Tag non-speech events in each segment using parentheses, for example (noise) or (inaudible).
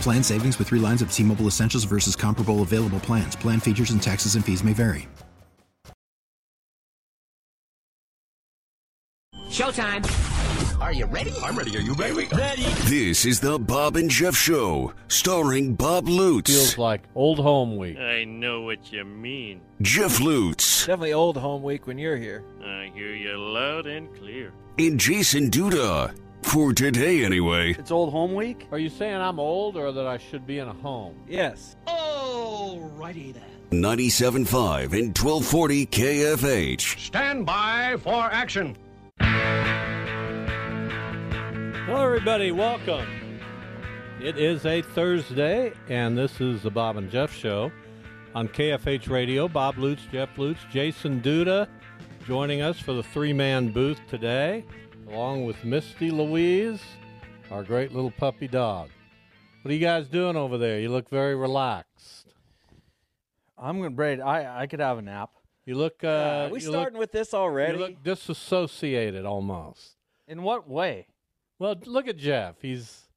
Plan savings with three lines of T Mobile Essentials versus comparable available plans. Plan features and taxes and fees may vary. Showtime. Are you ready? I'm ready. Are you ready? Ready. This is the Bob and Jeff Show, starring Bob Lutz, Feels like old home week. I know what you mean. Jeff Lutz, Definitely old home week when you're here. I hear you loud and clear. and Jason Duda. For today, anyway. It's old home week? Are you saying I'm old or that I should be in a home? Yes. Alrighty then. 97.5 and 1240 KFH. Stand by for action. Hello, everybody. Welcome. It is a Thursday, and this is the Bob and Jeff Show on KFH Radio. Bob Lutz, Jeff Lutz, Jason Duda joining us for the three man booth today, along with Misty Louise, our great little puppy dog. What are you guys doing over there? You look very relaxed. I'm gonna braid. I I could have a nap. You look. Uh, Are we you starting look, with this already? You look disassociated almost. In what way? Well, look at Jeff. He's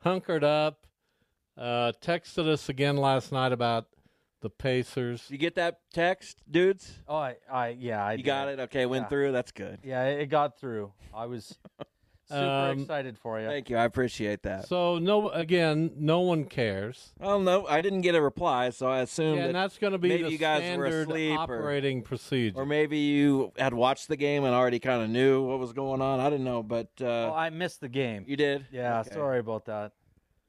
hunkered up. Uh, texted us again last night about the Pacers. you get that text, dudes? Oh, I, I yeah, I You got it? Okay, went Yeah. through. That's good. Yeah, it got through. I was (laughs) super Um, excited for you. Thank you. I appreciate that. So no, again, no one cares. Well, no, I didn't get a reply, so I assumed Yeah, and that's going to be maybe the you guys were standard asleep or- operating procedure. or maybe you had watched the game and already kind of knew what was going on. I didn't know, but uh, oh, I missed the game. you did. yeah, Okay. sorry about that.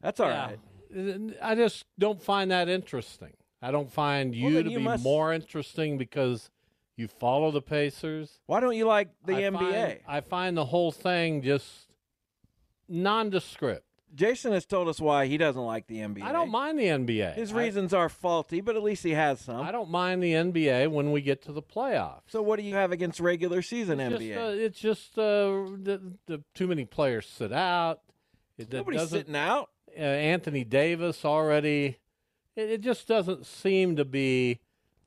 That's all right. Yeah. I just don't find that interesting. I don't find you then to you be must- more interesting because you follow the Pacers. Why don't you like the I NBA? Find, I find the whole thing just nondescript. Jason has told us why he doesn't like the NBA. I don't mind the NBA. His I- reasons are faulty, but at least he has some. I don't mind the NBA when we get to the playoffs. So what do you have against regular season it's NBA? Just, uh, it's just uh, the, the too many players sit out. It Nobody's sitting out. Uh, Anthony Davis already. It, it just doesn't seem to be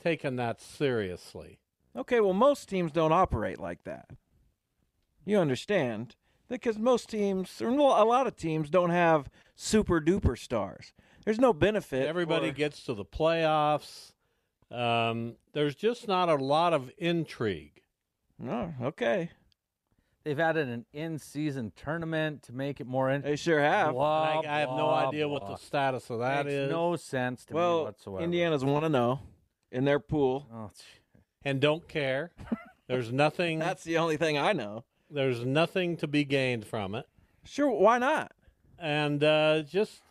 taken that seriously. Okay, well, most teams don't operate like that. You understand? Because most teams, or a lot of teams, don't have super duper stars. There's no benefit. Everybody for- gets to the playoffs. Um, there's just not a lot of intrigue. Oh, okay. They've added an in-season tournament to make it more. In- They sure have. Blah, And I, I have no blah, idea what the status of that Makes is. no sense to me well, whatsoever. Indiana's want to know in their pool. Oh, and don't care. (laughs) There's nothing. That's the only thing I know. there's nothing to be gained from it. Sure, why not? and uh, just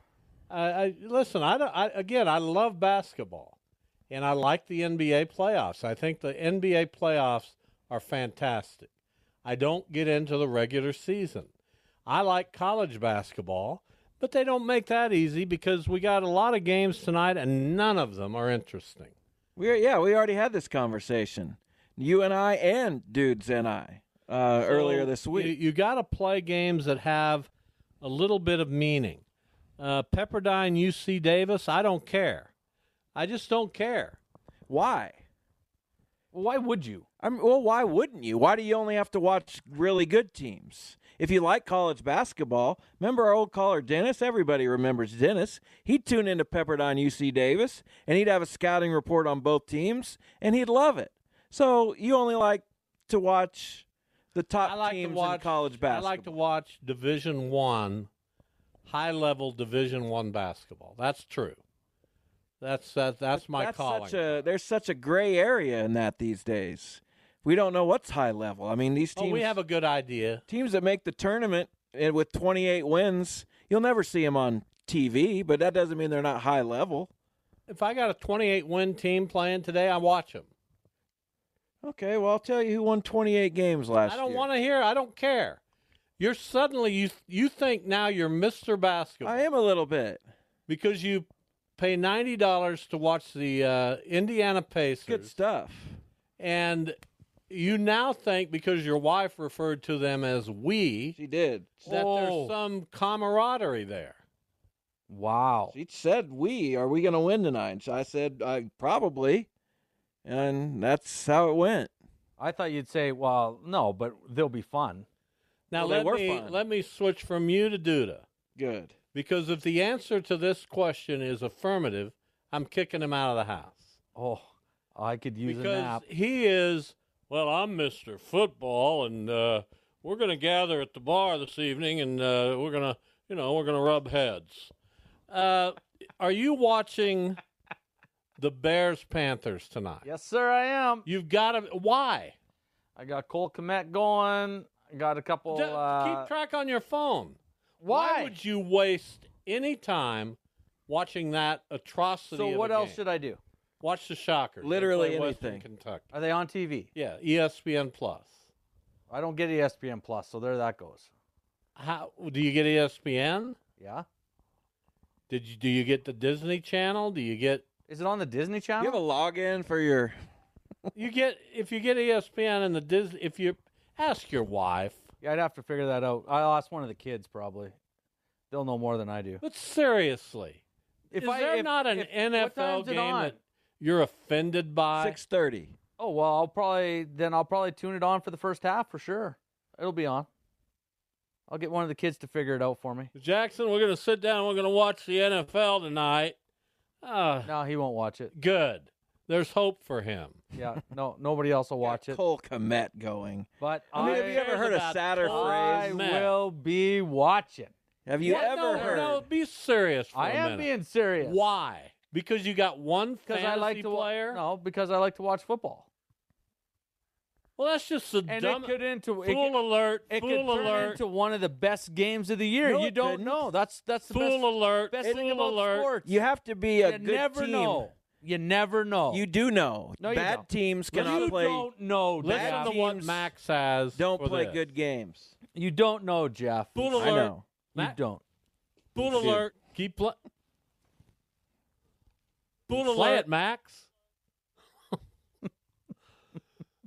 I, I listen. I, don't- I again, I love basketball, and I like the NBA playoffs. I think the NBA playoffs are fantastic. I don't get into the regular season. I like college basketball, but they don't make that easy because we got a lot of games tonight, and none of them are interesting. We yeah, we already had this conversation. You and I, and dudes and I, uh, earlier So this You, week. you got to play games that have a little bit of meaning. Uh, Pepperdine, UC Davis, I don't care. I just don't care. Why? Why would you? I mean, well, why wouldn't you? Why do you only have to watch really good teams? If you like college basketball, remember our old caller Dennis? Everybody remembers Dennis. He'd tune into Pepperdine UC Davis and he'd have a scouting report on both teams and he'd love it. So you only like to watch the top like teams to watch in college basketball. I like to watch Division One high level Division One basketball. That's true. That's that, that's my That's calling. such a there's such a gray area in that these days. We don't know what's high level. I mean, these oh, teams we have a good idea. teams that make the tournament and with 28 wins, you'll never see them on TV, but that doesn't mean they're not high level. If I got a 28 win team playing today, I watch them. Okay, well, I'll tell you who won 28 games last year. I don't want to hear. I don't care. You're suddenly you you think now you're Mr. Basketball I am a little bit. because you pay ninety dollars to watch the uh, Indiana Pacers. Good stuff. And you now think because your wife referred to them as we She did. that Oh. there's some camaraderie there. Wow. She said, "We are we going to win tonight?" So I said, "I probably," and that's how it went. I thought you'd say, well, no, but they'll be fun. Now Well, they let were me fun. let me switch from you to Duda Good. Because if the answer to this question is affirmative, I'm kicking him out of the house. Oh, I could use a because nap. he is well i'm mr football and uh, we're going to gather at the bar this evening and uh, we're going to you know we're going to rub heads uh, are you watching the bears panthers tonight Yes, sir, I am. you've got to why I got Cole Kmet going. I got a couple. D- uh, keep track on your phone why? would you waste any time watching that atrocity so of what a else game? should I do? watch the shockers Literally play Western anything. kentucky Are they on TV? yeah espn plus I don't get ESPN Plus, so there that goes. How do you get ESPN? Yeah. Did you do you get the Disney Channel? Do you get Is it on the Disney Channel? You have a login for your. (laughs) you get if you get ESPN and the Disney if you ask your wife. Yeah, I'd have to figure that out. I'll ask one of the kids probably. They'll know more than I do. But seriously, If is I, there if- not an if- what NFL time's it game on? that you're offended by? Six thirty. Oh well, I'll probably then I'll probably tune it on for the first half for sure. It'll be on. I'll get one of the kids to figure it out for me. Jackson, we're going to sit down. We're going to watch the NFL tonight. Ah, No, he won't watch it. good. There's hope for him. Yeah, no, nobody else will watch it. Cole Kmet going. But I mean, have you ever heard a sadder Cole I phrase? Kmet? will be watching. Have you What? ever no, heard? No, be serious for I a am minute. being serious. Why? Because you got one Because fantasy I like to wa- player. No, because I like to watch football. Well, that's just the And dumb. it could into it fool could, alert! it fool could turn alert! into one of the best games of the year. No, you don't couldn't. know. That's that's the fool best, alert! best fool thing about alert! sports. You have to be a You good never team. know. You never know. You do know. No, you Bad don't. teams cannot you play. don't know, Listen Jeff. to what teams Max has. Don't for play this. good games. You don't know, Jeff. Fool I alert! know. You Matt- don't. Fool You do. alert! Keep play. Fool Play alert, it. Max. (laughs)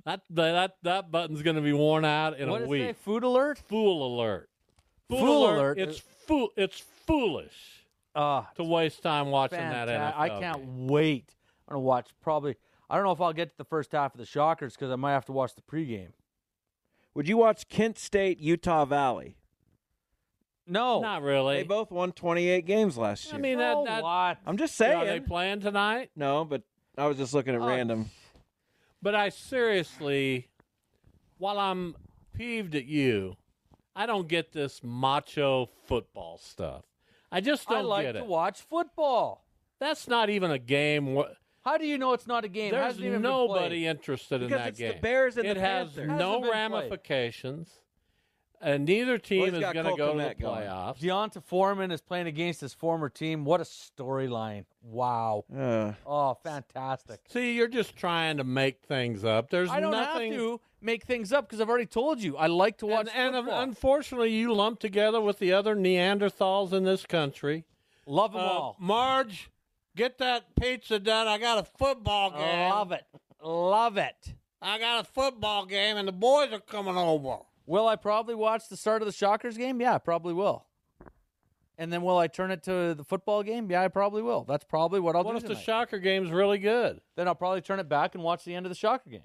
that that that button's going to be worn out in what a did it week. say? Food alert? Fool alert! Fool alert It's is- fool. It's foolish Uh, to waste time watching that. NFL. I can't game. wait. I'm gonna watch probably. I don't know if I'll get to the first half of the Shockers because I might have to watch the pregame. Would you watch Kent State, Utah Valley? No, Not really. They both won 28 games last year. I mean no, that. that what? I'm just saying. are they playing tonight? No, but I was just looking at Oh, random. But I seriously, while I'm peeved at you, I don't get this macho football stuff. I just don't like get it. to watch football. That's not even a game. wh- How do you know it's not a game? There's nobody interested in Because that it's game. the Bears and it the has Panthers. no been played. ramifications, and neither team he's is going to go to the Kmet going. playoffs. D'Onta Foreman is playing against his former team. What a storyline! Wow. Uh, Oh, fantastic. See, you're just trying to make things up. There's I don't nothing. have to make things up because I've already told you I like to watch and, and unfortunately, you lump together with the other Neanderthals in this country. Love them Uh, all. Marge, get that pizza done. I got a football game. Love it. Love it. I got a football game, and the boys are coming over. Will I probably watch the start of the Shockers game? Yeah, I probably will. And then will I turn it to the football game? Yeah, I probably will. That's probably what I'll what do. if the tonight. Shocker game's really good? then I'll probably turn it back and watch the end of the Shocker game.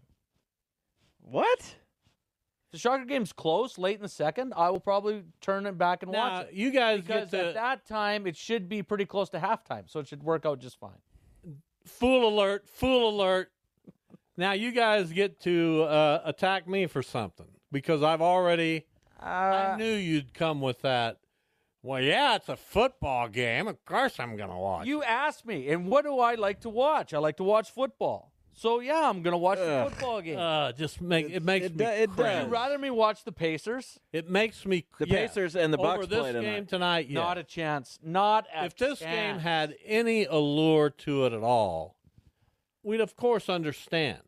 what? If the Shocker game's close, late in the second, I will probably turn it back and Now, watch it. you guys Because get at that time, it should be pretty close to halftime, so it should work out just fine. fool alert, fool alert. Now you guys get to uh, attack me for something because I've already. I Uh, knew you'd come with that. Well, yeah, it's a football game. Of course, I'm going to watch. You asked me, and what do I like to watch? I like to watch football. So yeah, I'm gonna watch the football game. Uh, just make it makes it me. do- it Would cringe. you rather me watch the Pacers? It makes me. The yeah. Pacers and the Bucks over this play tonight. game tonight. Yeah. Not a chance. Not a if this chance. game had any allure to it at all, we'd of course understand.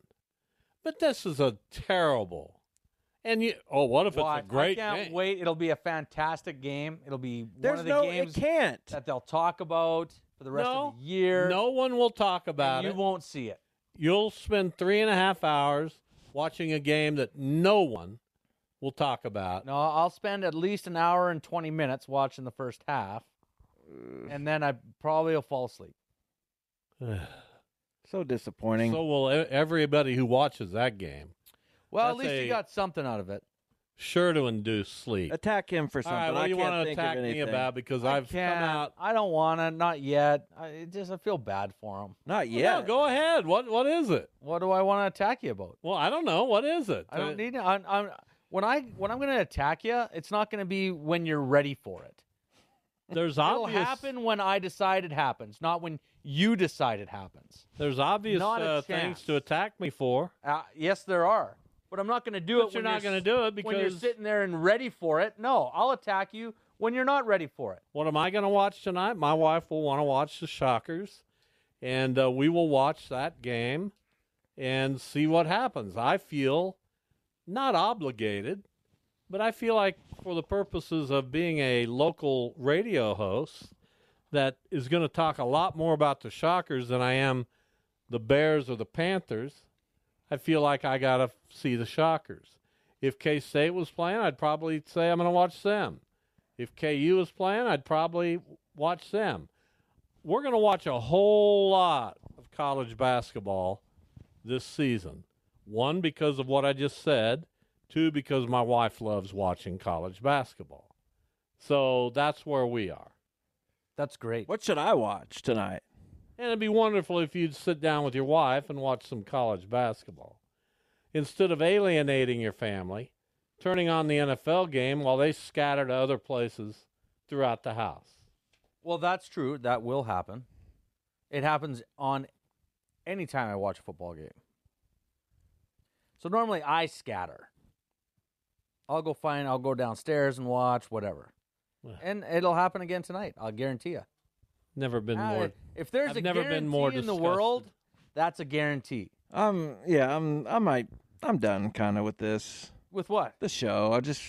But this is a terrible. And you, oh, what if Watch. it's a great game. I can't game? wait. It'll be a fantastic game. It'll be one of the no, games it can't. that they'll talk about for the rest No, of the year. No one will talk and about you it. won't see it. You'll spend three and a half hours watching a game that no one will talk about. No, I'll spend at least an hour and twenty minutes watching the first half, and then I probably will fall asleep. (sighs) So disappointing. so will e- everybody who watches that game. Well, That's at least a- you got something out of it. Sure to induce sleep. Attack him for All something. right, what I do you can't want to think attack of me anything. about? Because I I've come can't. out. I don't want to. Not yet. I it just I feel bad for him. Not Well, yet. no, go ahead. What What is it? What do I want to attack you about? Well, I don't know. What is it? I don't Uh, need. I'm, I'm, when I when I'm going to attack you, it's not going to be when you're ready for it. There's obvious. It'll happen when I decide it happens, not when you decide it happens. There's obvious Not a uh, chance. things to attack me for. Uh, yes, there are, but I'm not going to do But it. you're when not going to do it because when you're sitting there and ready for it. No, I'll attack you when you're not ready for it. what am I going to watch tonight? My wife will want to watch the Shockers, and uh, we will watch that game and see what happens. I feel not obligated, but I feel like for the purposes of being a local radio host that is going to talk a lot more about the Shockers than I am the Bears or the Panthers, I feel like I got to see the Shockers. If K State was playing, I'd probably say I'm going to watch them. If KU was playing, I'd probably watch them. We're going to watch a whole lot of college basketball this season. One, because of what I just said. Two, because my wife loves watching college basketball. So that's where we are. That's great. What should I watch tonight? And it'd be wonderful if you'd sit down with your wife and watch some college basketball. Instead of alienating your family, turning on the NFL game while they scatter to other places throughout the house. Well, that's true. That will happen. It happens on any time I watch a football game. So normally I scatter. I'll go find. I'll go downstairs and watch whatever, and it'll happen again tonight. I'll guarantee you. Never been more. If there's I've a never guarantee been more in the disgusted. world, that's a guarantee. Um, yeah, I'm. I might. I'm done, kind of with this. With what? The show. I just.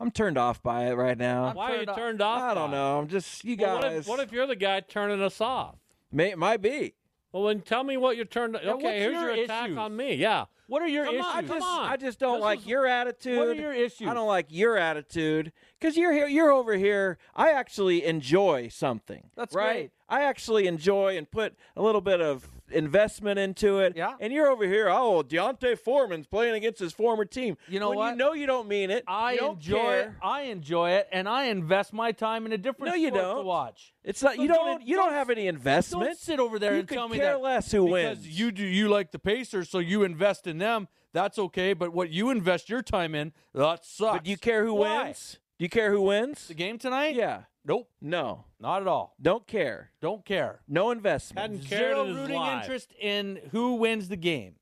I'm turned off by it right now. I'm Why are you turned off- turned off? I don't by it? know. I'm just. You Well, guys. what, if, what if you're the guy turning us off? May, it might be. Well, then tell me what you're turned. Yeah, okay, here's your your, attack on me. Yeah. What are your Come issues? on, I just. on. I just don't This like is- your attitude. What are your issues? I don't like your attitude because you're here. You're over here. I actually enjoy something. That's right. great. I actually enjoy and put a little bit of investment into it. Yeah. And you're over here. Oh, D'Onta Foreman's playing against his former team. You know when what? You know you don't mean it. I enjoy care. it. I enjoy it, and I invest my time in a different No, you sport don't. watch. It's not. So You don't. don't- you don't have any investment. Don't sit over there You and tell me care that less who because wins. you do you like the Pacers, so you invest in them. That's okay, but what you invest your time in, that sucks. But do you care who Why? wins? Do you care who wins? The game tonight? Yeah. Nope. No. Not at all. Don't care. Don't care. No investment. Hadn't cared Zero in his rooting life. interest in who wins the game.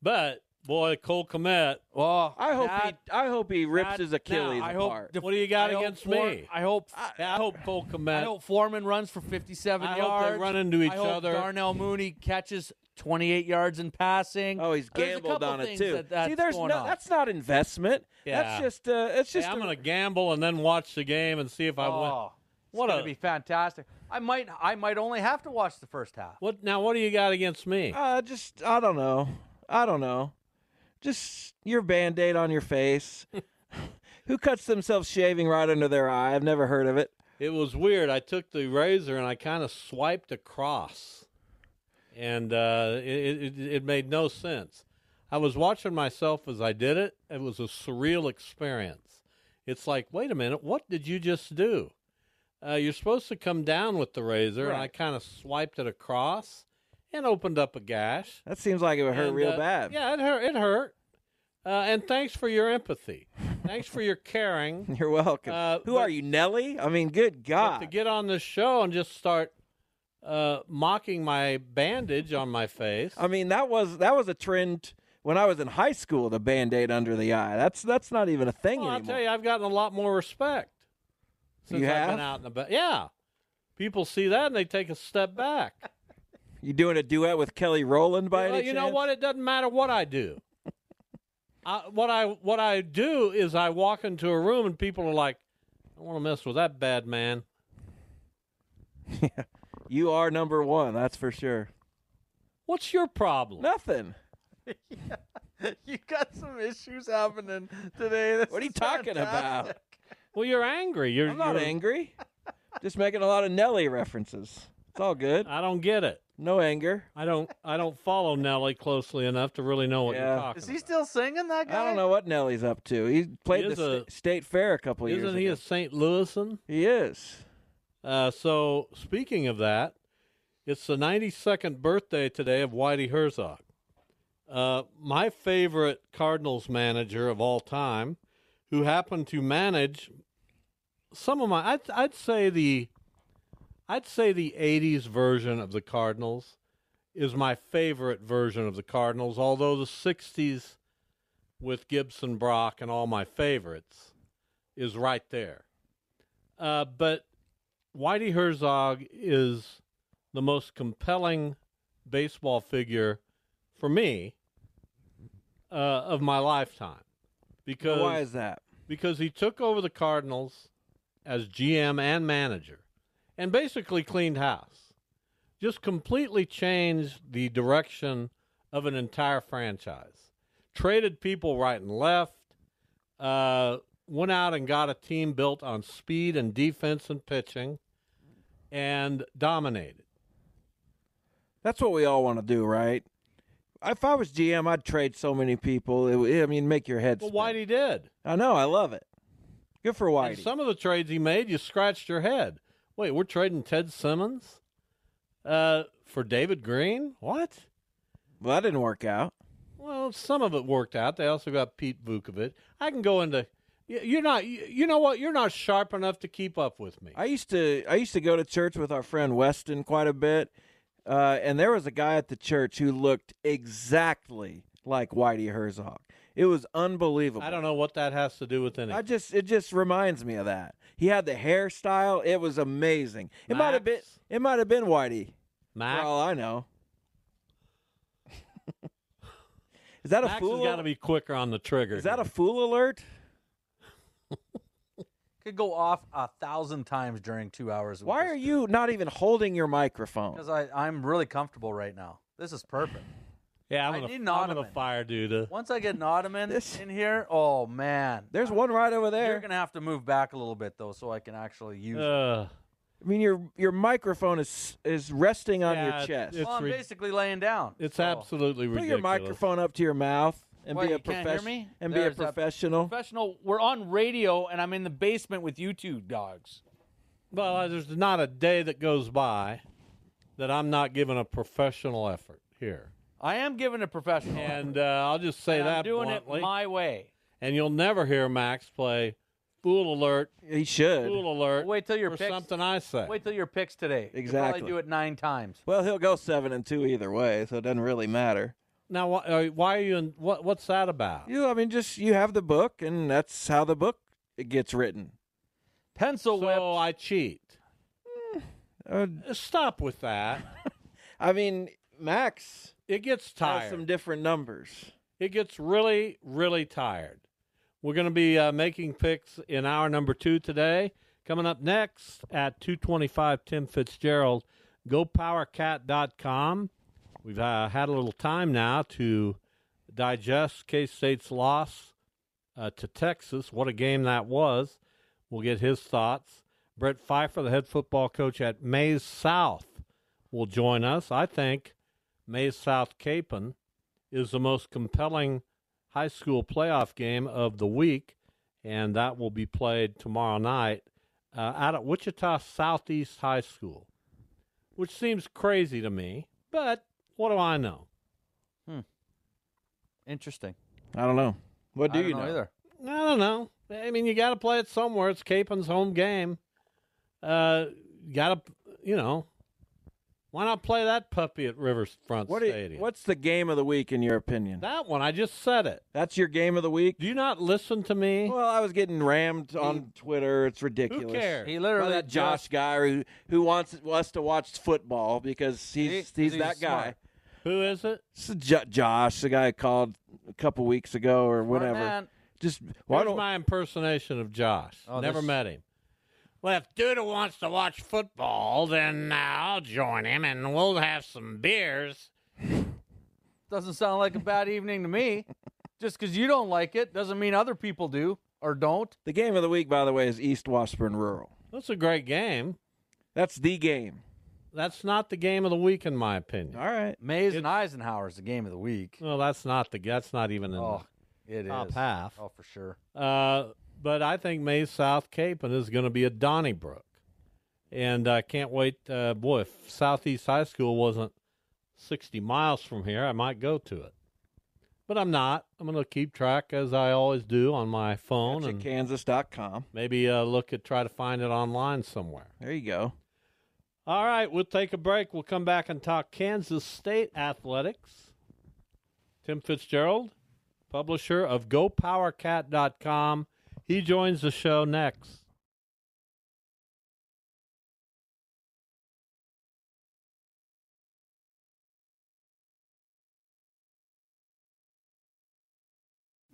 But boy, Cole Kmet, Well, I hope that- he. I hope he rips that- his Achilles now, I hope apart. the- what do you got I hope against For- me? I hope. Yeah, I hope Cole Kmet. I hope Foreman runs for 57 I hope yards. they run into each I hope other. Darnell Mooney catches 28 yards in passing. Oh, he's gambled on it too. that- See, there's no. on. That's not investment. Yeah. That's just. Uh, it's Hey, just. I'm a- going to gamble and then watch the game and see if I win. It's What gonna be fantastic. I might I might only have to watch the first half. What now? What do you got against me? Uh, just. I don't know. I don't know. Just your band aid on your face. (laughs) Who cuts themselves shaving right under their eye? I've never heard of it. It was weird. I took the razor and I kind of swiped across, and uh, it, it it made no sense. I was watching myself as I did it. It was a surreal experience. It's like, wait a minute, what did you just do? Uh, you're supposed to come down with the razor, and I kind of swiped it across and opened up a gash. That seems like it would hurt And, real uh, bad. Yeah, it hurt. It hurt. Uh, and thanks for your empathy. Thanks for your caring. (laughs) You're welcome. Uh, Who but- are you, Nelly? I mean, good God. to get on this show and just start uh, mocking my bandage on my face. I mean, that was that was a trend when I was in high school. The band-aid under the eye. That's that's not even a thing Well, I'll tell you, I've gotten a lot more respect since You I've have? been out and about. Yeah, people see that and they take a step back. (laughs) You doing a duet with Kelly Rowland by Well, any you know what? It doesn't matter what I do. I, what I what I do is I walk into a room and people are like, "I want to mess with that bad man." (laughs) Yeah, You are number one. That's for sure. What's your problem? Nothing. (laughs) you got some issues happening today. This What are you is talking about? Fantastic. Well, you're angry. You're I'm not you're- angry. Just making a lot of Nelly references. It's all good. I don't get it. No anger. I don't. I don't follow Nelly closely enough to really know what Yeah. you're talking about. Is he still singing that guy? I don't know what Nelly's up to. He played He the a- sta- state fair a couple about. years Isn't he a St. Louisan? he is. Uh, so speaking of that, it's the 92nd birthday today of Whitey Herzog. Uh, my favorite Cardinals manager of all time, who happened to manage some of my, I'd, I'd say the, I'd say the 80s version of the Cardinals is my favorite version of the Cardinals, although the 60s with Gibson, Brock, and all my favorites is right there. Uh, but Whitey Herzog is the most compelling baseball figure for me uh, of my lifetime because Why is that? because he took over the Cardinals as GM and manager and basically cleaned house. Just completely changed the direction of an entire franchise. Traded people right and left. Uh, went out and got a team built on speed and defense and pitching and dominated. That's what we all want to do, right? If I was GM, I'd trade so many people. It, I mean, make your head Well, spin. Whitey did. I know. I love it. Good for And Whitey. some of the trades he made, you scratched your head. Wait, we're trading Ted Simmons uh, for David Green? What? well, that didn't work out. Well, some of it worked out. They also got Pete Vuckovich. I can go into. You're not. You know what? You're not sharp enough to keep up with me. I used to I used to go to church with our friend Weston quite a bit, uh, and there was a guy at the church who looked exactly like Whitey Herzog. It was unbelievable. I don't know what that has to do with anything. I just it just reminds me of that. He had the hairstyle. It was amazing. It might have been it might have been Whitey. Max, For all I know. (laughs) Is that a Max fool? has got to be quicker on the trigger. Is that a fool alert? (laughs) Could go off a thousand times during two hours. Why are you not even holding your microphone? Because I I'm really comfortable right now. This is perfect. Yeah, I'm I gonna, need an I'm gonna ottoman. fire dude. Once I get an ottoman This- (laughs) in here, oh man, There's one right over there. you're there. gonna have to move back a little bit though, so I can actually use. it. Uh, I mean, your your microphone is is resting on Yeah, your it's- chest. it's well, I'm rid- basically laying down. it's so- absolutely Put ridiculous. your microphone up to your mouth and What, be a you can't hear professional me? and be a that professional. Professional. We're on radio, and I'm in the basement with you two dogs. Well, uh, there's not a day that goes by that I'm not giving a professional effort here. I am giving a professional, And uh, I'll just say and that I'm doing bluntly. it my way. and you'll never hear Max play "Fool Alert," He should. "Fool Alert" Wait till your for picks. something I say. Wait till your picks today. You'll Exactly. probably do it nine times. Well, he'll go seven and two either way, so it doesn't really matter. Now, why, uh, why are you? In, what, what's that about? You, I mean, just you have the book, and that's how the book it gets written. Pencil whip. So I cheat. Uh, Stop with that. (laughs) I mean, Max It gets tired. some different numbers. it gets really, really tired. We're going to be uh, making picks in hour number two today. Coming up next at 225, Tim Fitzgerald. GoPowerCat.com. We've uh, had a little time now to digest K State's loss uh, to Texas. What a game that was. We'll get his thoughts. Brett Pfeiffer, the head football coach at Maize South, will join us. I think Maize South Kapaun is the most compelling high school playoff game of the week, and that will be played tomorrow night uh, out at Wichita Southeast High School, which seems crazy to me, but what do I know? Hmm. Interesting. I don't know. What do I you know, either? I don't know. I mean, you got to play it somewhere. It's Kapaun's home game. Uh, got to, you know, why not play that puppy at Riverfront What do you- Stadium? what's the game of the week in your opinion? that one, I just said it. That's your game of the week. Do you not listen to me? Well, I was getting rammed on Twitter. It's ridiculous. Who cares? He By literally that Josh just- guy who who wants us to watch football because he's See? he's, He's that guy. Who is it? It's Jo- Josh, the guy I called a couple weeks ago or Smart whatever. man. Just why Here's don't my impersonation of Josh. Oh, Never this- met him. Well, if Duda wants to watch football, then uh, I'll join him and we'll have some beers. Doesn't sound like a bad evening to me. Just because you don't like it doesn't mean other people do or don't. the game of the week, by the way, is East Washburn Rural. That's a great game. That's the game. That's not the game of the week, in my opinion. All right. Maize and Eisenhower is the game of the week. Well, that's not the. That's not even in Oh, it is. top half. Oh, for sure. Uh, but I think Maize South Kapaun is going to be a Donnybrook, and I can't wait. Uh, boy, if Southeast High School wasn't sixty miles from here, I might go to it. But I'm not. I'm going to keep track as I always do on my phone, That's and at Kansas.com. maybe uh, look at try to find it online somewhere. There you go. All right, we'll take a break. We'll come back and talk Kansas State athletics. Tim Fitzgerald, publisher of GoPowerCat.com. He joins the show next.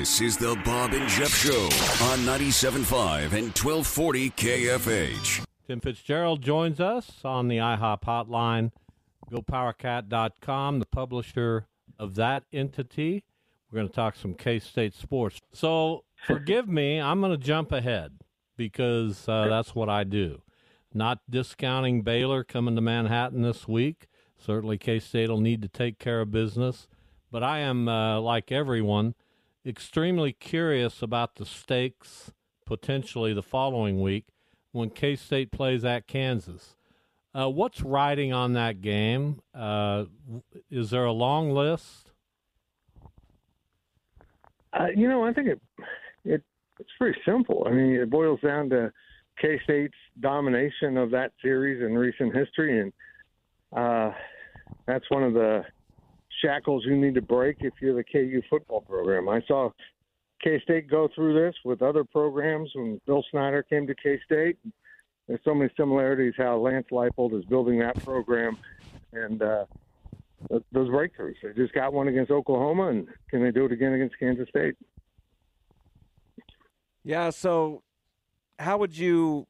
This is the Bob and Jeff Show on 97.5 and 1240 KFH. Tim Fitzgerald joins us on the IHOP hotline. GoPowerCat.com, the publisher of that entity. We're going to talk some K State sports. So forgive me, I'm going to jump ahead because uh, that's what I do. Not discounting Baylor coming to Manhattan this week. Certainly, K State will need to take care of business. But I am, uh, like everyone, extremely curious about the stakes potentially the following week when K State plays at Kansas. Uh, what's riding on that game? Uh, is there a long list? Uh, you know, I think it, it it's pretty simple. I mean, it boils down to K State's domination of that series in recent history, and uh, that's one of the shackles you need to break if you're the KU football program. I saw K State go through this with other programs when Bill Snyder came to K State. There's so many similarities how Lance Leipold is building that program, and uh, those breakthroughs. They just got one against Oklahoma, and can they do it again against Kansas State? Yeah. So, how would you?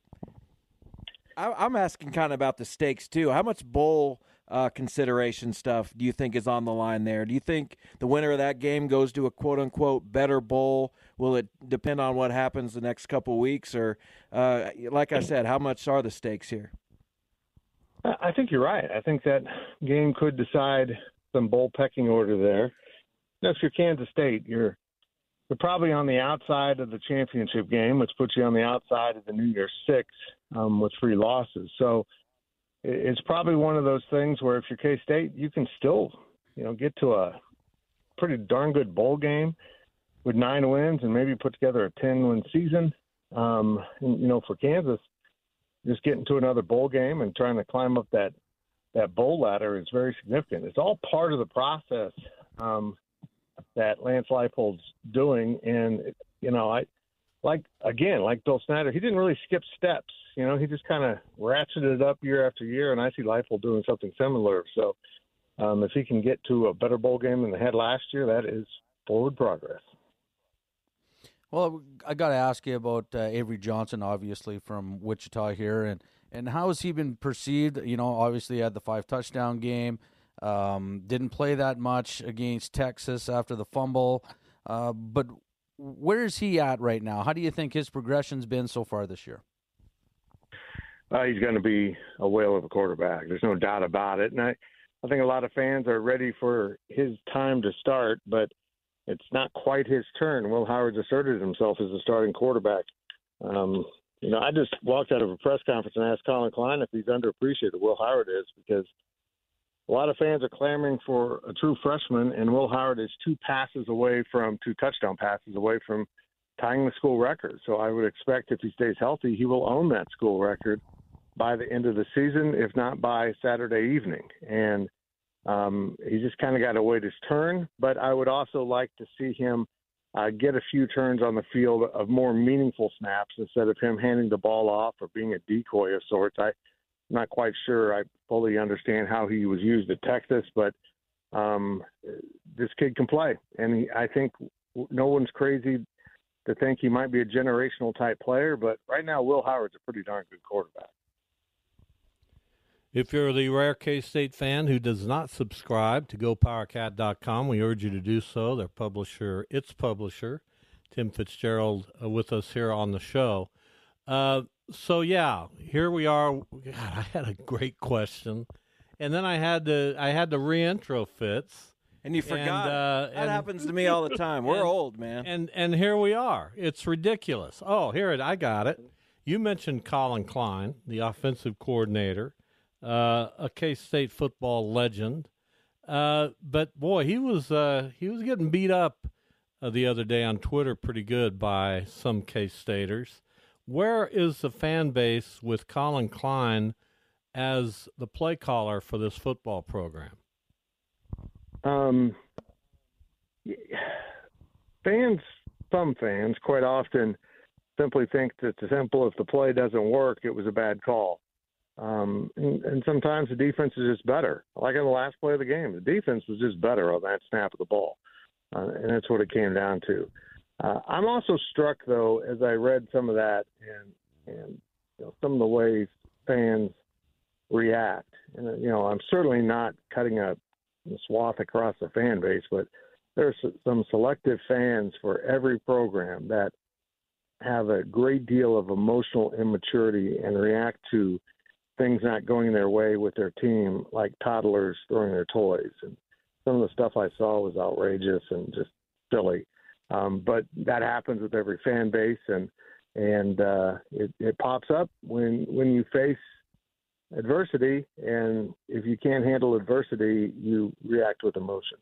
I, am asking kind of about the stakes too. How much bowl uh, consideration stuff do you think is on the line there? Do you think the winner of that game goes to a quote unquote better bowl? Will it depend on what happens the next couple weeks, or uh, like I said, how much are the stakes here? I think you're right. I think that game could decide some bowl pecking order there. Now, if you're Kansas State, you're you're probably on the outside of the championship game, which puts you on the outside of the New Year's Six um, with three losses. So it's probably one of those things where if you're K State, you can still, you know, get to a pretty darn good bowl game with nine wins and maybe put together a ten win season. Um, and, you know, for Kansas, just getting to another bowl game and trying to climb up that that bowl ladder is very significant. It's all part of the process um, that Lance Leipold's doing, and you know, I like again, like Bill Snyder, he didn't really skip steps. You know, he just kind of ratcheted it up year after year, and I see Leipold doing something similar. So, um, if he can get to a better bowl game than they had last year, that is forward progress. Well, I got to ask you about uh, Avery Johnson, obviously from Wichita here, and and how has he been perceived? You know, obviously had the five touchdown game, um, didn't play that much against Texas after the fumble, uh, but where is he at right now? How do you think his progression's been so far this year? Uh, he's going to be a whale of a quarterback. There's no doubt about it, and I, I think a lot of fans are ready for his time to start, but it's not quite his turn. Will Howard's asserted himself as the starting quarterback. Um, you know, I just walked out of a press conference and asked Collin Klein if he's underappreciated. Will Howard is because a lot of fans are clamoring for a true freshman, and Will Howard is two passes away from two touchdown passes away from tying the school record. So I would expect if he stays healthy, he will own that school record by the end of the season, if not by Saturday evening. And um, he just kind of got to wait his turn, but I would also like to see him uh, get a few turns on the field of more meaningful snaps instead of him handing the ball off or being a decoy of sorts. I'm not quite sure I fully understand how he was used at Texas, but um, this kid can play, and he, I think no one's crazy to think he might be a generational type player. But right now, Will Howard's a pretty darn good quarterback. If you're the rare K State fan who does not subscribe to GoPowerCat.com, we urge you to do so. Their publisher, its publisher, Tim Fitzgerald, uh, with us here on the show. Uh, so yeah, here we are. God, I had a great question, and then I had to I had to reintro Fitz. And you forgot. And, uh, that and, happens to me all the time. We're (laughs) and, old, man. And and here we are. It's ridiculous. Oh, here it. I got it. You mentioned Collin Klein, the offensive coordinator uh, a K State football legend. Uh, but boy, he was uh, he was getting beat up uh, the other day on Twitter pretty good by some K Staters. Where is the fan base with Collin Klein as the play caller for this football program? Um, fans, some fans, quite often simply think that the simple if the play doesn't work, it was a bad call. Um, and, and sometimes the defense is just better. Like in the last play of the game, the defense was just better on that snap of the ball, uh, and that's what it came down to. Uh, I'm also struck though as I read some of that and and you know, some of the ways fans react. And uh, you know, I'm certainly not cutting a, a swath across the fan base, but there's some selective fans for every program that have a great deal of emotional immaturity and react to things not going their way with their team, like toddlers throwing their toys. And some of the stuff I saw was outrageous and just silly. Um, but that happens with every fan base, and and uh, it, it pops up when when you face adversity, and if you can't handle adversity, you react with emotion.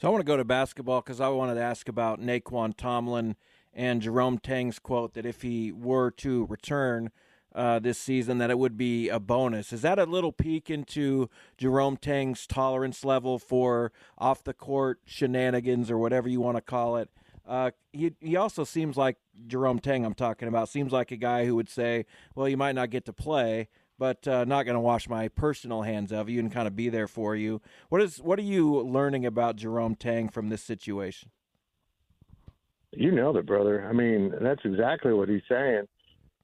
So I want to go to basketball because I wanted to ask about Nae'Qwan Tomlin and Jerome Tang's quote that if he were to return uh, this season that it would be a bonus. Is that a little peek into Jerome Tang's tolerance level for off the court shenanigans or whatever you want to call it Uh, he he also seems like Jerome Tang. I'm talking about seems like a guy who would say, "Well, you might not get to play, but uh, not going to wash my personal hands of you and kind of be there for you." What is what are you learning about Jerome Tang from this situation? You know it, brother. I mean, that's exactly what he's saying.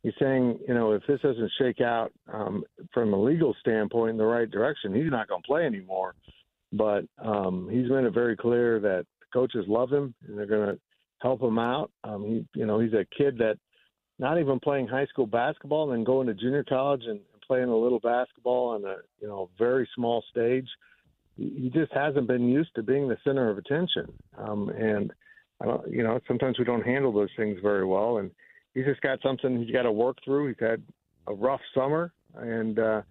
He's saying, you know, if this doesn't shake out um, from a legal standpoint in the right direction, he's not going to play anymore. But um, he's made it very clear that the coaches love him and they're going to help him out. Um, he, you know, he's a kid that not even playing high school basketball and then going to junior college and, playing a little basketball on a you know very small stage. He, just hasn't been used to being the center of attention. Um, and I don't, you know, sometimes we don't handle those things very well. And he's just got something he's got to work through. He's had a rough summer, and uh,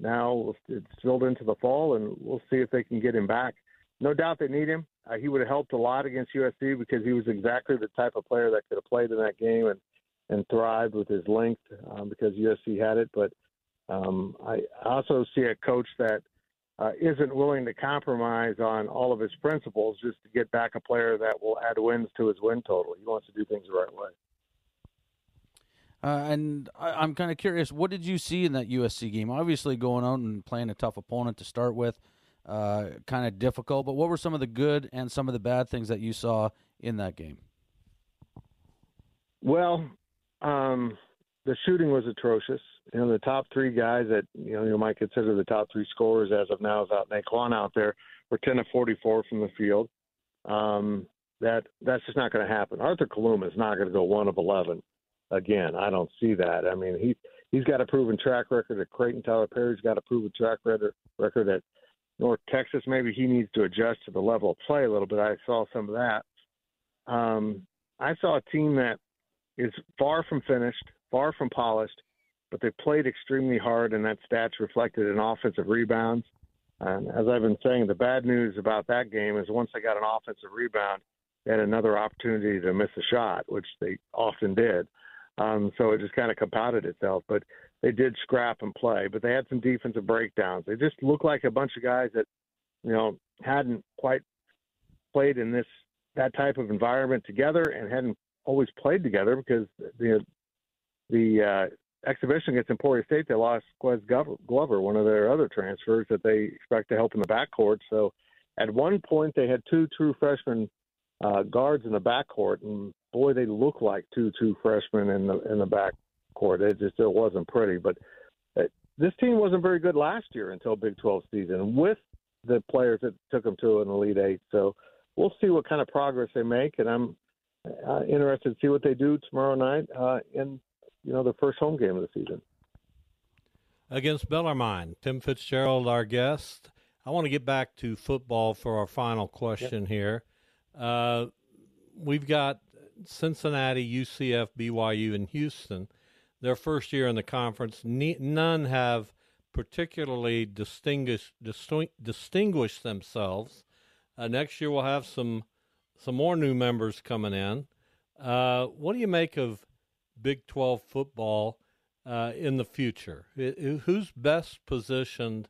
now it's filled into the fall, and we'll see if they can get him back. No doubt they need him. Uh, he would have helped a lot against USC because he was exactly the type of player that could have played in that game and and thrived with his length um, because USC had it. But um, I also see a coach that uh, isn't willing to compromise on all of his principles just to get back a player that will add wins to his win total. He wants to do things the right way. Uh, and I, am kind of curious, what did you see in that USC game? Obviously, going out and playing a tough opponent to start with, uh, kind of difficult. But what were some of the good and some of the bad things that you saw in that game? Well, um, the shooting was atrocious. You know, the top three guys that you know you might consider the top three scorers as of now, without Nae'Qwan out there, were 10 of 44 from the field. Um, that that's just not going to happen. Arthur Kaluma is not going to go one of 11 again. I don't see that. I mean, he he's got a proven track record at Creighton. Tylor Perry's got a proven track record at North Texas. Maybe he needs to adjust to the level of play a little bit. I saw some of that. Um, I saw a team that is far from finished, far from polished, but they played extremely hard, and that stats reflected in offensive rebounds. And as I've been saying, the bad news about that game is once they got an offensive rebound, they had another opportunity to miss a shot, which they often did. Um, so it just kind of compounded itself. But they did scrap and play, but they had some defensive breakdowns. They just looked like a bunch of guys that, you know, hadn't quite played in this that type of environment together and hadn't always played together because the the uh, exhibition against Emporia State they lost Ques Glover, one of their other transfers that they expect to help in the backcourt. So at one point they had two true freshmen uh, guards in the backcourt, and boy, they look like two two freshmen in the in the backcourt. It just it wasn't pretty, but it, this team wasn't very good last year until Big 12 season with the players that took them to an Elite Eight. So we'll see what kind of progress they make, and I'm uh, interested to see what they do tomorrow night uh, in you know the first home game of the season against Bellarmine. Tim Fitzgerald, our guest. I want to get back to football for our final question yep. here. Uh, we've got Cincinnati, UCF, BYU, and Houston. Their first year in the conference, none have particularly distinguished distinguished themselves. Uh, next year we'll have some some more new members coming in. Uh, what do you make of Big Twelve football uh, in the future? It, who's best positioned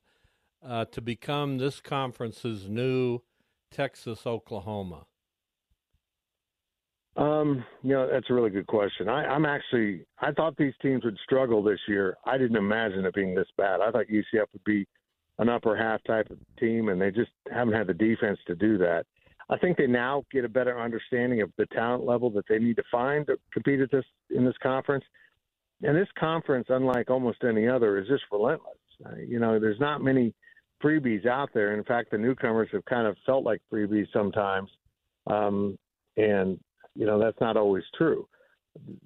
uh, to become this conference's new Texas, Oklahoma? Um, you know, that's a really good question. I, I'm actually, I thought these teams would struggle this year. I didn't imagine it being this bad. I thought UCF would be an upper half type of team, and they just haven't had the defense to do that. I think they now get a better understanding of the talent level that they need to find to compete at this in this conference. And this conference, unlike almost any other, is just relentless. Uh, you know, there's not many freebies out there. In fact, the newcomers have kind of felt like freebies sometimes. Um, and you know that's not always true.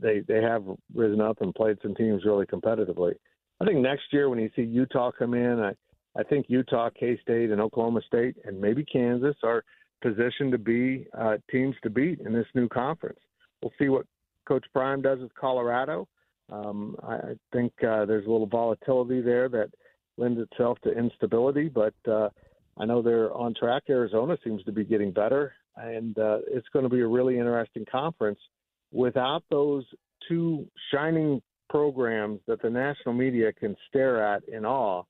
They they have risen up and played some teams really competitively. I think next year when you see Utah come in, I I think Utah, K State, and Oklahoma State, and maybe Kansas are positioned to be uh, teams to beat in this new conference. We'll see what Coach Prime does with Colorado. Um, I, I think uh, there's a little volatility there that lends itself to instability, but uh, I know they're on track. Arizona seems to be getting better and uh, it's going to be a really interesting conference. Without those two shining programs that the national media can stare at in awe,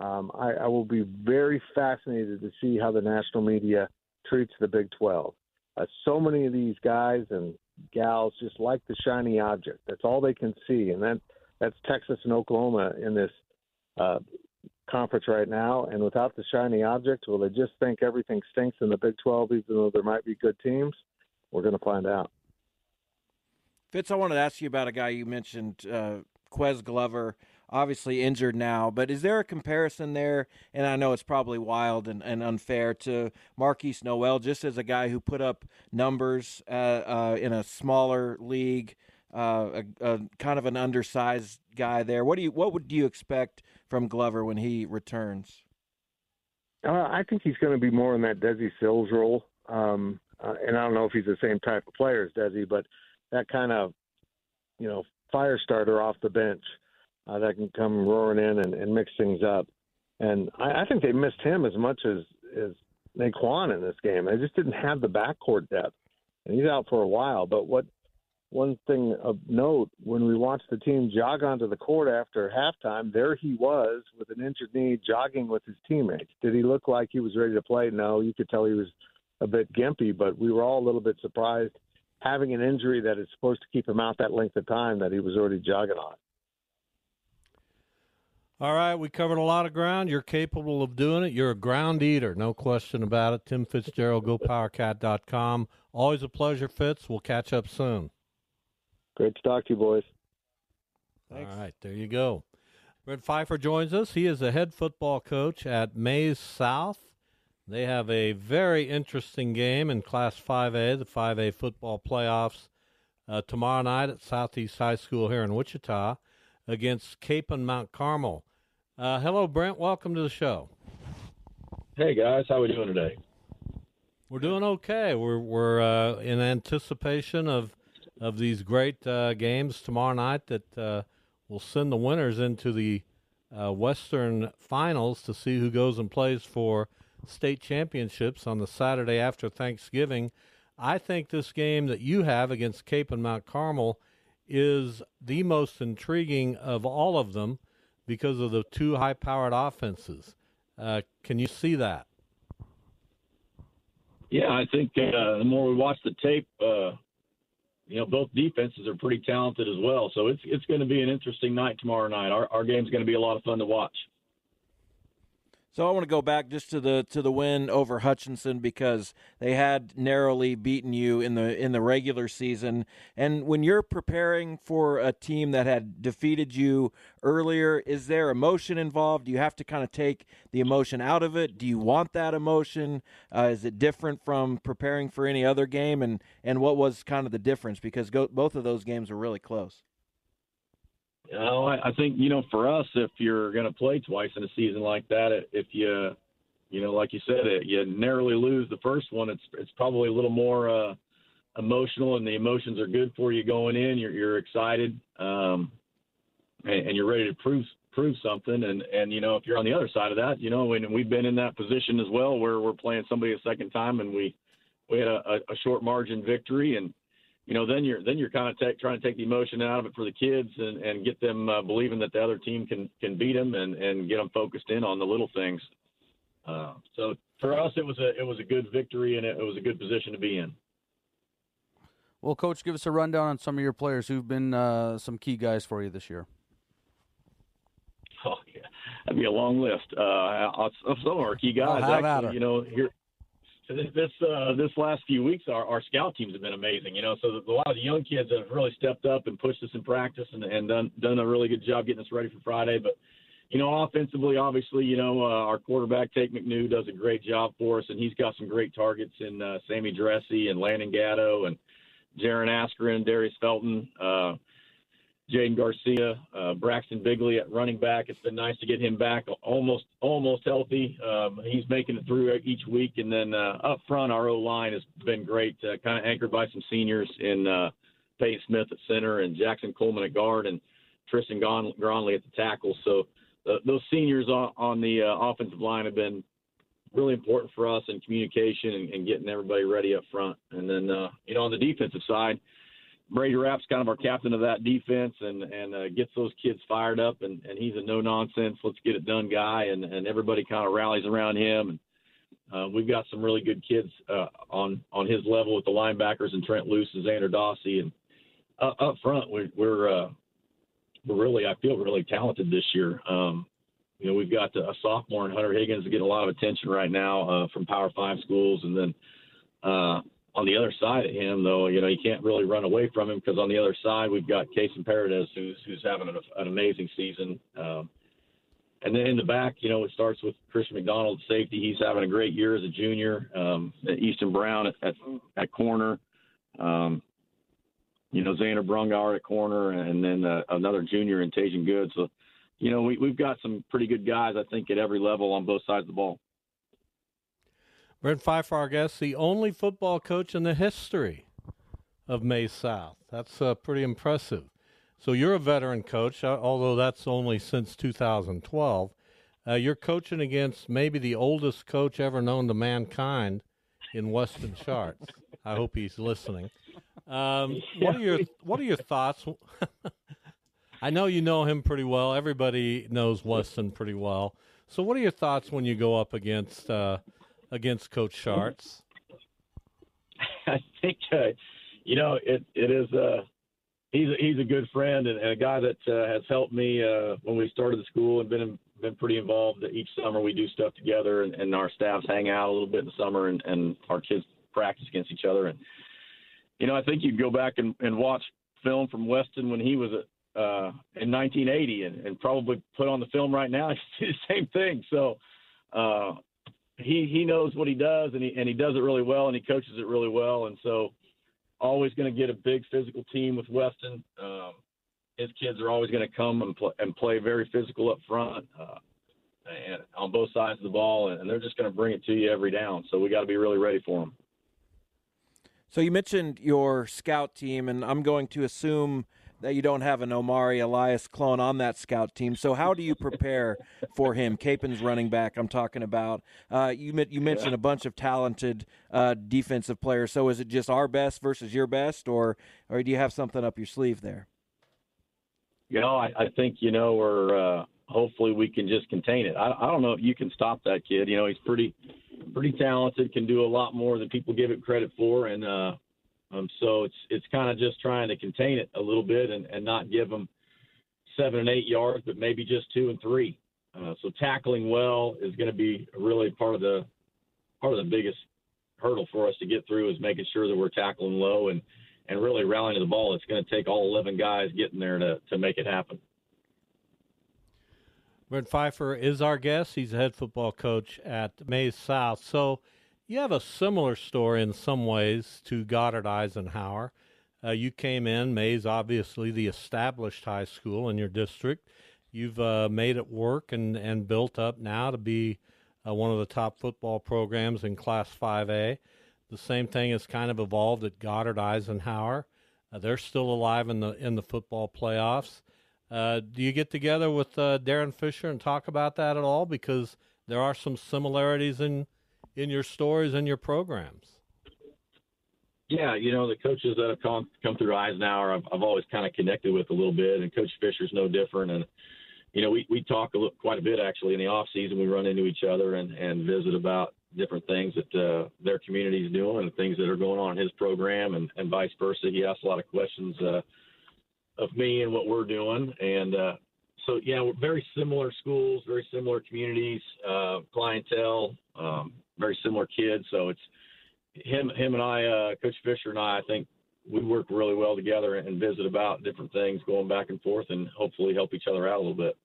um, I, I will be very fascinated to see how the national media treats the Big 12. Uh, so many of these guys and gals just like the shiny object. That's all they can see, and that that's Texas and Oklahoma in this uh, conference right now. And without the shiny object, will they just think everything stinks in the Big 12, even though there might be good teams? We're going to find out. Fitz, I wanted to ask you about a guy you mentioned, uh, Ques Glover obviously injured now, but is there a comparison there? And I know it's probably wild and, and unfair to Markquis Nowell, just as a guy who put up numbers uh, uh, in a smaller league, uh, a, a, kind of an undersized guy there. What do you what would you expect from Glover when he returns? Uh, I think he's going to be more in that Desi Sills role, um, uh, and I don't know if he's the same type of player as Desi, but that kind of you know fire starter off the bench uh, that can come roaring in and, and mix things up. And I, I think they missed him as much as as Nae'Qwan in this game. They just didn't have the backcourt depth, and he's out for a while. But what one thing of note when we watched the team jog onto the court after halftime, there he was with an injured knee, jogging with his teammates. Did he look like he was ready to play? No, you could tell he was a bit gimpy, but we were all a little bit surprised having an injury that is supposed to keep him out that length of time that he was already jogging on. All right, we covered a lot of ground. You're capable of doing it. You're a ground eater, no question about it. Tim Fitzgerald, GoPowerCat.com. Always a pleasure, Fitz. We'll catch up soon. Great to talk to you, boys. Thanks. All right, there you go. Brent Pfeiffer joins us. He is the head football coach at Maize South. They have a very interesting game in Class 5A, the 5A football playoffs, uh, tomorrow night at Southeast High School here in Wichita against Kapaun Mount Carmel. Uh, hello, Brent. Welcome to the show. Hey guys, how are we doing today? We're doing okay. We're we're uh, in anticipation of of these great uh, games tomorrow night that uh, will send the winners into the uh, Western Finals to see who goes and plays for state championships on the Saturday after Thanksgiving. I think this game that you have against Kapaun Mount Carmel is the most intriguing of all of them because of the two high powered offenses. Uh, can you see that? Yeah, I think uh, the more we watch the tape, uh, you know, both defenses are pretty talented as well. So it's it's going to be an interesting night tomorrow night. Our our game's going to be a lot of fun to watch. So I want to go back just to the to the win over Hutchinson because they had narrowly beaten you in the in the regular season. And when you're preparing for a team that had defeated you earlier, is there emotion involved? Do you have to kind of take the emotion out of it? Do you want that emotion? Uh, is it different from preparing for any other game? And and what was kind of the difference? Because go, both of those games were really close. Know, I, I think you know for us, if you're going to play twice in a season like that, if you, you know, like you said, it, you narrowly lose the first one, it's it's probably a little more uh, emotional, and the emotions are good for you going in. You're you're excited, um, and, and you're ready to prove prove something. And and you know, if you're on the other side of that, you know, and we've been in that position as well, where we're playing somebody a second time, and we we had a, a short margin victory, and you know, then you're then you're kind of trying to take the emotion out of it for the kids and, and get them uh, believing that the other team can can beat them and, and get them focused in on the little things. Uh, so for us, it was a it was a good victory and it, it was a good position to be in. Well, coach, give us a rundown on some of your players who've been uh, some key guys for you this year. Oh yeah, that'd be a long list. Uh, some of our key guys, actually, you know, here this uh, this last few weeks, our, our scout teams have been amazing. You know, so a lot of the young kids have really stepped up and pushed us in practice and, and done done a really good job getting us ready for Friday. But you know, offensively, obviously, you know, uh, our quarterback Tate McNew does a great job for us, and he's got some great targets in uh, Sammy Dressy and Landon Gatto and Jaron Askren, Darius Felton. Uh, Jaden Garcia, uh, Braxton Bigley at running back. It's been nice to get him back, almost almost healthy. Um, he's making it through each week, and then uh, up front, our O line has been great, uh, kind of anchored by some seniors in uh, Peyton Smith at center and Jackson Coleman at guard, and Tristan Gronley at the tackle. So uh, those seniors on, on the uh, offensive line have been really important for us in communication and, and getting everybody ready up front. And then uh, you know on the defensive side Brady Rapp's kind of our captain of that defense and and uh, gets those kids fired up and, and he's a no nonsense let's get it done guy and, and everybody kind of rallies around him and Uh, we've got some really good kids uh, on on his level with the linebackers and Trent Luce and Xander Dossie, and uh, up front we're we're, uh, we're really I feel really talented this year. Um, you know, we've got a sophomore in Hunter Higgins getting a lot of attention right now uh, from Power Five schools, and then uh, on the other side of him, though, you know, you can't really run away from him because on the other side we've got Kason Paredes, who's who's having an, an amazing season. Um, and then in the back, you know, it starts with Christian McDonald, safety. He's having a great year as a junior. Um, Easton Brown at, at, at corner. Um, you know, Xander Brungauer at corner, and then uh, another junior in Tajan Good. So, you know, we, we've got some pretty good guys, I think, at every level on both sides of the ball. Brent Pfeiffer, guest, the only football coach in the history of Maize South. That's uh, pretty impressive. So you're a veteran coach, uh, although that's only since 2012. Uh, you're coaching against maybe the oldest coach ever known to mankind in Weston Schartz. I hope he's listening. Um, what are your What are your thoughts? (laughs) I know you know him pretty well. Everybody knows Weston pretty well. So, what are your thoughts when you go up against uh, against Coach Schartz? (laughs) I think uh, you know it. It is. Uh, he's a, he's a good friend and, and a guy that uh, has helped me uh, when we started the school and been been pretty involved. Each summer we do stuff together, and, and our staffs hang out a little bit in the summer, and, and our kids practice against each other. And you know, I think you'd go back and, and watch film from Weston when he was a, uh, in 1980, and, and probably put on the film right now. (laughs) It's the same thing. So uh, he he knows what he does, and he and he does it really well, and he coaches it really well, and so always going to get a big physical team with Weston. Um, his kids are always going to come and, pl- and play very physical up front uh, and on both sides of the ball, and they're just going to bring it to you every down. So we got to be really ready for them. So you mentioned your scout team, and I'm going to assume that you don't have an Omari Elias clone on that scout team. So how do you prepare for him? Kapaun's running back. I'm talking about. Uh, you you mentioned a bunch of talented uh, defensive players. So is it just our best versus your best, or or do you have something up your sleeve there? You know, I, I think you know we're. Uh, hopefully, we can just contain it. I, I don't know if you can stop that kid. You know, he's pretty pretty talented. Can do a lot more than people give it credit for, and uh, um, so it's it's kind of just trying to contain it a little bit and, and not give them seven and eight yards, but maybe just two and three. Uh, so tackling well is going to be really part of the part of the biggest hurdle for us to get through is making sure that we're tackling low and and really rallying to the ball. It's going to take all 11 guys getting there to to make it happen. Brent Pfeiffer is our guest. He's a head football coach at Maize South. So you have a similar story in some ways to Goddard Eisenhower. Uh, you came in, Maize, obviously the established high school in your district. You've uh, made it work and, and built up now to be uh, one of the top football programs in Class 5A. The same thing has kind of evolved at Goddard Eisenhower. Uh, they're still alive in the in the football playoffs. Uh, do you get together with uh, Darren Fisher and talk about that at all? Because there are some similarities in in your stories and your programs. Yeah, you know the coaches that have come come through Eisenhower, I've, I've always kind of connected with a little bit, and Coach Fisher's no different. And you know, we we talk a little, quite a bit actually in the off season. We run into each other and and visit about different things that uh, their community is doing and things that are going on in his program, and and vice versa. He asks a lot of questions uh, of me and what we're doing, and uh, so yeah, we're very similar schools, very similar communities, uh, clientele. Um, very similar kids. So it's him, him and I, uh, Coach Fisher and I. I think we work really well together and visit about different things, going back and forth, and hopefully help each other out a little bit.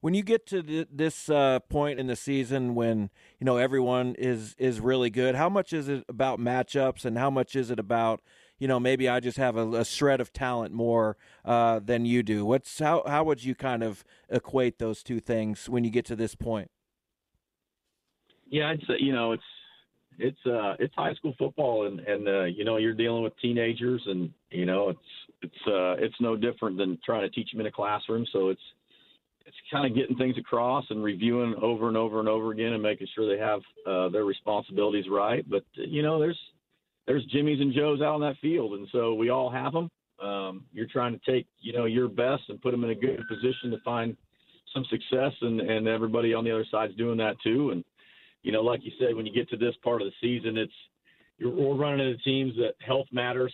When you get to th- this uh, point in the season when you know everyone is is really good, how much is it about matchups, and how much is it about you know maybe I just have a, a shred of talent more uh, than you do? What's how how would you kind of equate those two things when you get to this point? Yeah, I'd say you know it's it's uh it's high school football and and uh, you know you're dealing with teenagers and you know it's it's uh it's no different than trying to teach them in a classroom. So it's it's kind of getting things across and reviewing over and over and over again and making sure they have uh, their responsibilities right. But you know there's there's Jimmys and Joes out on that field, and so we all have them. Um, you're trying to take you know your best and put them in a good position to find some success, and and everybody on the other side's doing that too. And you know, like you said, when you get to this part of the season, it's you're, we're running into teams that health matters.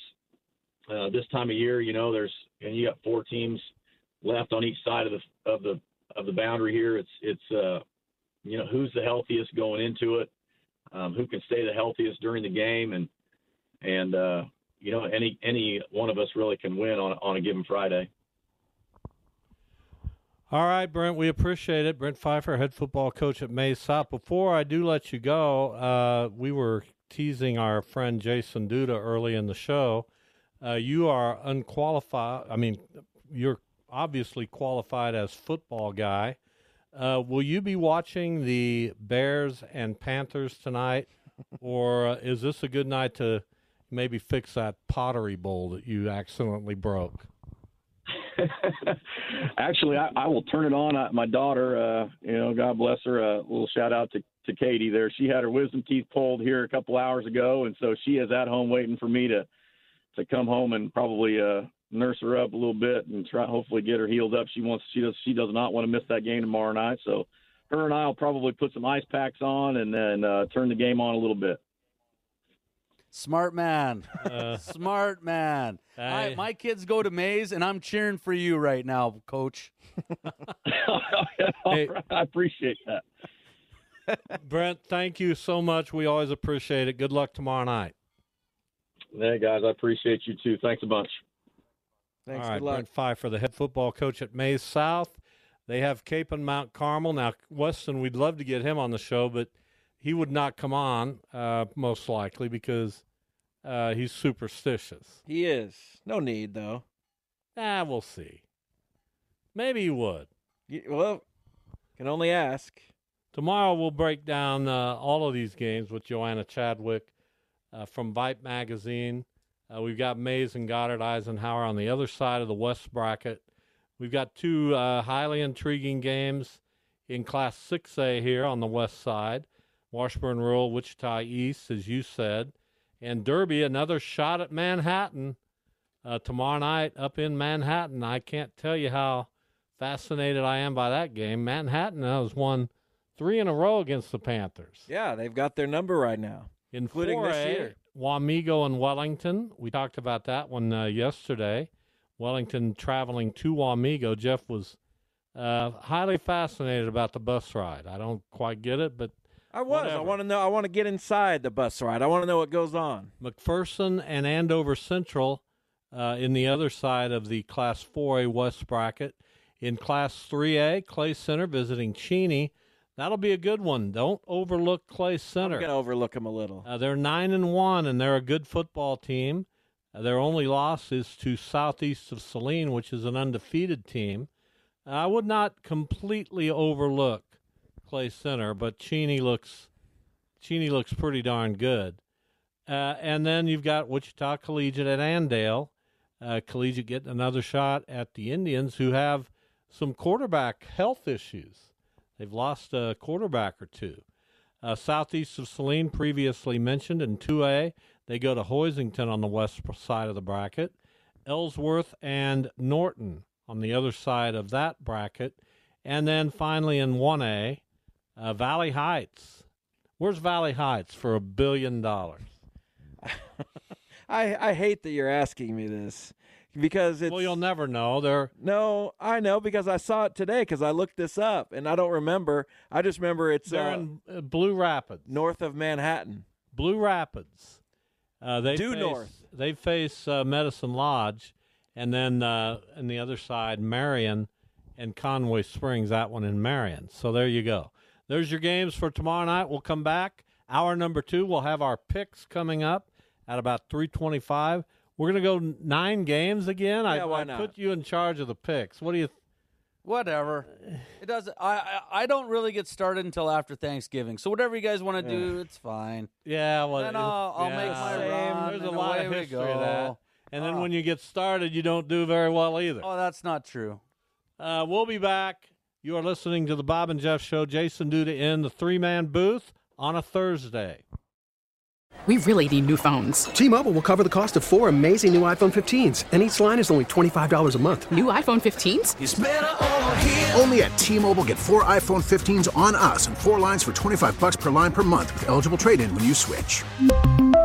Uh, this time of year, you know, there's and you got four teams left on each side of the of the of the boundary here. It's it's uh, you know who's the healthiest going into it, um, who can stay the healthiest during the game, and and uh, you know any any one of us really can win on on a given Friday. All right, Brent, we appreciate it. Brent Pfeiffer, head football coach at South. Before I do let you go, uh, we were teasing our friend Jason Duda early in the show. Uh, you are unqualified. I mean, you're obviously qualified as football guy. Uh, will you be watching the Bears and Panthers tonight, (laughs) or uh, is this a good night to maybe fix that pottery bowl that you accidentally broke? (laughs) Actually, I, I will turn it on. I, my daughter, uh, you know, God bless her. A little shout out to to Katie there. She had her wisdom teeth pulled here a couple hours ago, and so she is at home waiting for me to to come home and probably uh, nurse her up a little bit and try hopefully get her healed up. She wants she does she does not want to miss that game tomorrow night. So her and I will probably put some ice packs on and then uh, turn the game on a little bit. Smart man. Uh, (laughs) Smart man. I, I- my kids go to Maize, and I'm cheering for you right now, coach. (laughs) Hey. I appreciate that. (laughs) Brent, thank you so much. We always appreciate it. Good luck tomorrow night. Hey guys, I appreciate you too. Thanks a bunch. Thanks. All right, good luck. Brent Pfeiffer, the head football coach at Maize South. They have Kapaun Mount Carmel. Now, Weston, we'd love to get him on the show, but he would not come on, uh, most likely, because uh, he's superstitious. He is. No need though. Ah, we'll see. Maybe he would. You, well, can only ask. Tomorrow we'll break down uh, all of these games with Joanna Chadwick uh, from Vype Magazine. Uh, we've got Maize and Goddard Eisenhower on the other side of the West bracket. We've got two uh, highly intriguing games in Class 6A here on the west side. Washburn Rural, Wichita East, as you said, and Derby, another shot at Manhattan uh, tomorrow night up in Manhattan. I can't tell you how fascinated I am by that game. Manhattan has won three in a row against the Panthers. Yeah, they've got their number right now. In Including this 4A, year. Wamego and Wellington. We talked about that one uh, yesterday. Wellington traveling to Wamego. Jeff was uh, highly fascinated about the bus ride. I don't quite get it, but I was. I want to know. I want to get inside the bus ride. I want to know what goes on. McPherson and Andover Central uh, in the other side of the Class 4A West bracket. In Class 3A, Clay Center visiting Cheney. That'll be a good one. Don't overlook Clay Center. I'm gonna overlook them a little. Uh, they're nine and one, and they're a good football team. Uh, their only loss is to Southeast of Saline, which is an undefeated team. I would not completely overlook Clay Center, but Cheney looks Cheney looks pretty darn good. Uh, and then you've got Wichita Collegiate at Andale. Uh, Collegiate getting another shot at the Indians, who have some quarterback health issues. They've lost a quarterback or two. Uh, southeast of Saline, previously mentioned in 2A, they go to Hoisington on the west side of the bracket, Ellsworth and Norton on the other side of that bracket, and then finally in 1A, uh, Valley Heights. Where's Valley Heights for a billion dollars? (laughs) I I hate that you're asking me this because it's Well, you'll never know. They're no, I know because I saw it today because I looked this up and I don't remember. I just remember it's they're uh, in uh, Blue Rapids. north of Manhattan. Blue Rapids. Uh, they Due face, north. They face uh, Medicine Lodge, and then uh, on the other side, Marion and Conway Springs. That one in Marion. So there you go. There's your games for tomorrow night. We'll come back. Hour number two. We'll have our picks coming up at about three twenty-five. We're gonna go nine games again. I, why I not? put you in charge of the picks. What do you? Whatever. (sighs) It doesn't. I, I don't really get started until after Thanksgiving. So whatever you guys want to do, it's fine. Yeah, well, Then I'll, I'll yeah, make my same. run. There's a lot of history of that. And then Oh. when you get started, you don't do very well either. Oh, that's not true. Uh, we'll be back. You are listening to the Bob and Jeff Show. Jason Duda in the three man booth on a Thursday. We really need new phones. T-Mobile will cover the cost of four amazing new iPhone 15s, and each line is only $25 a month. New iPhone 15s? Only at T-Mobile get four iPhone 15s on us and four lines for 25 bucks per line per month with eligible trade-in when you switch.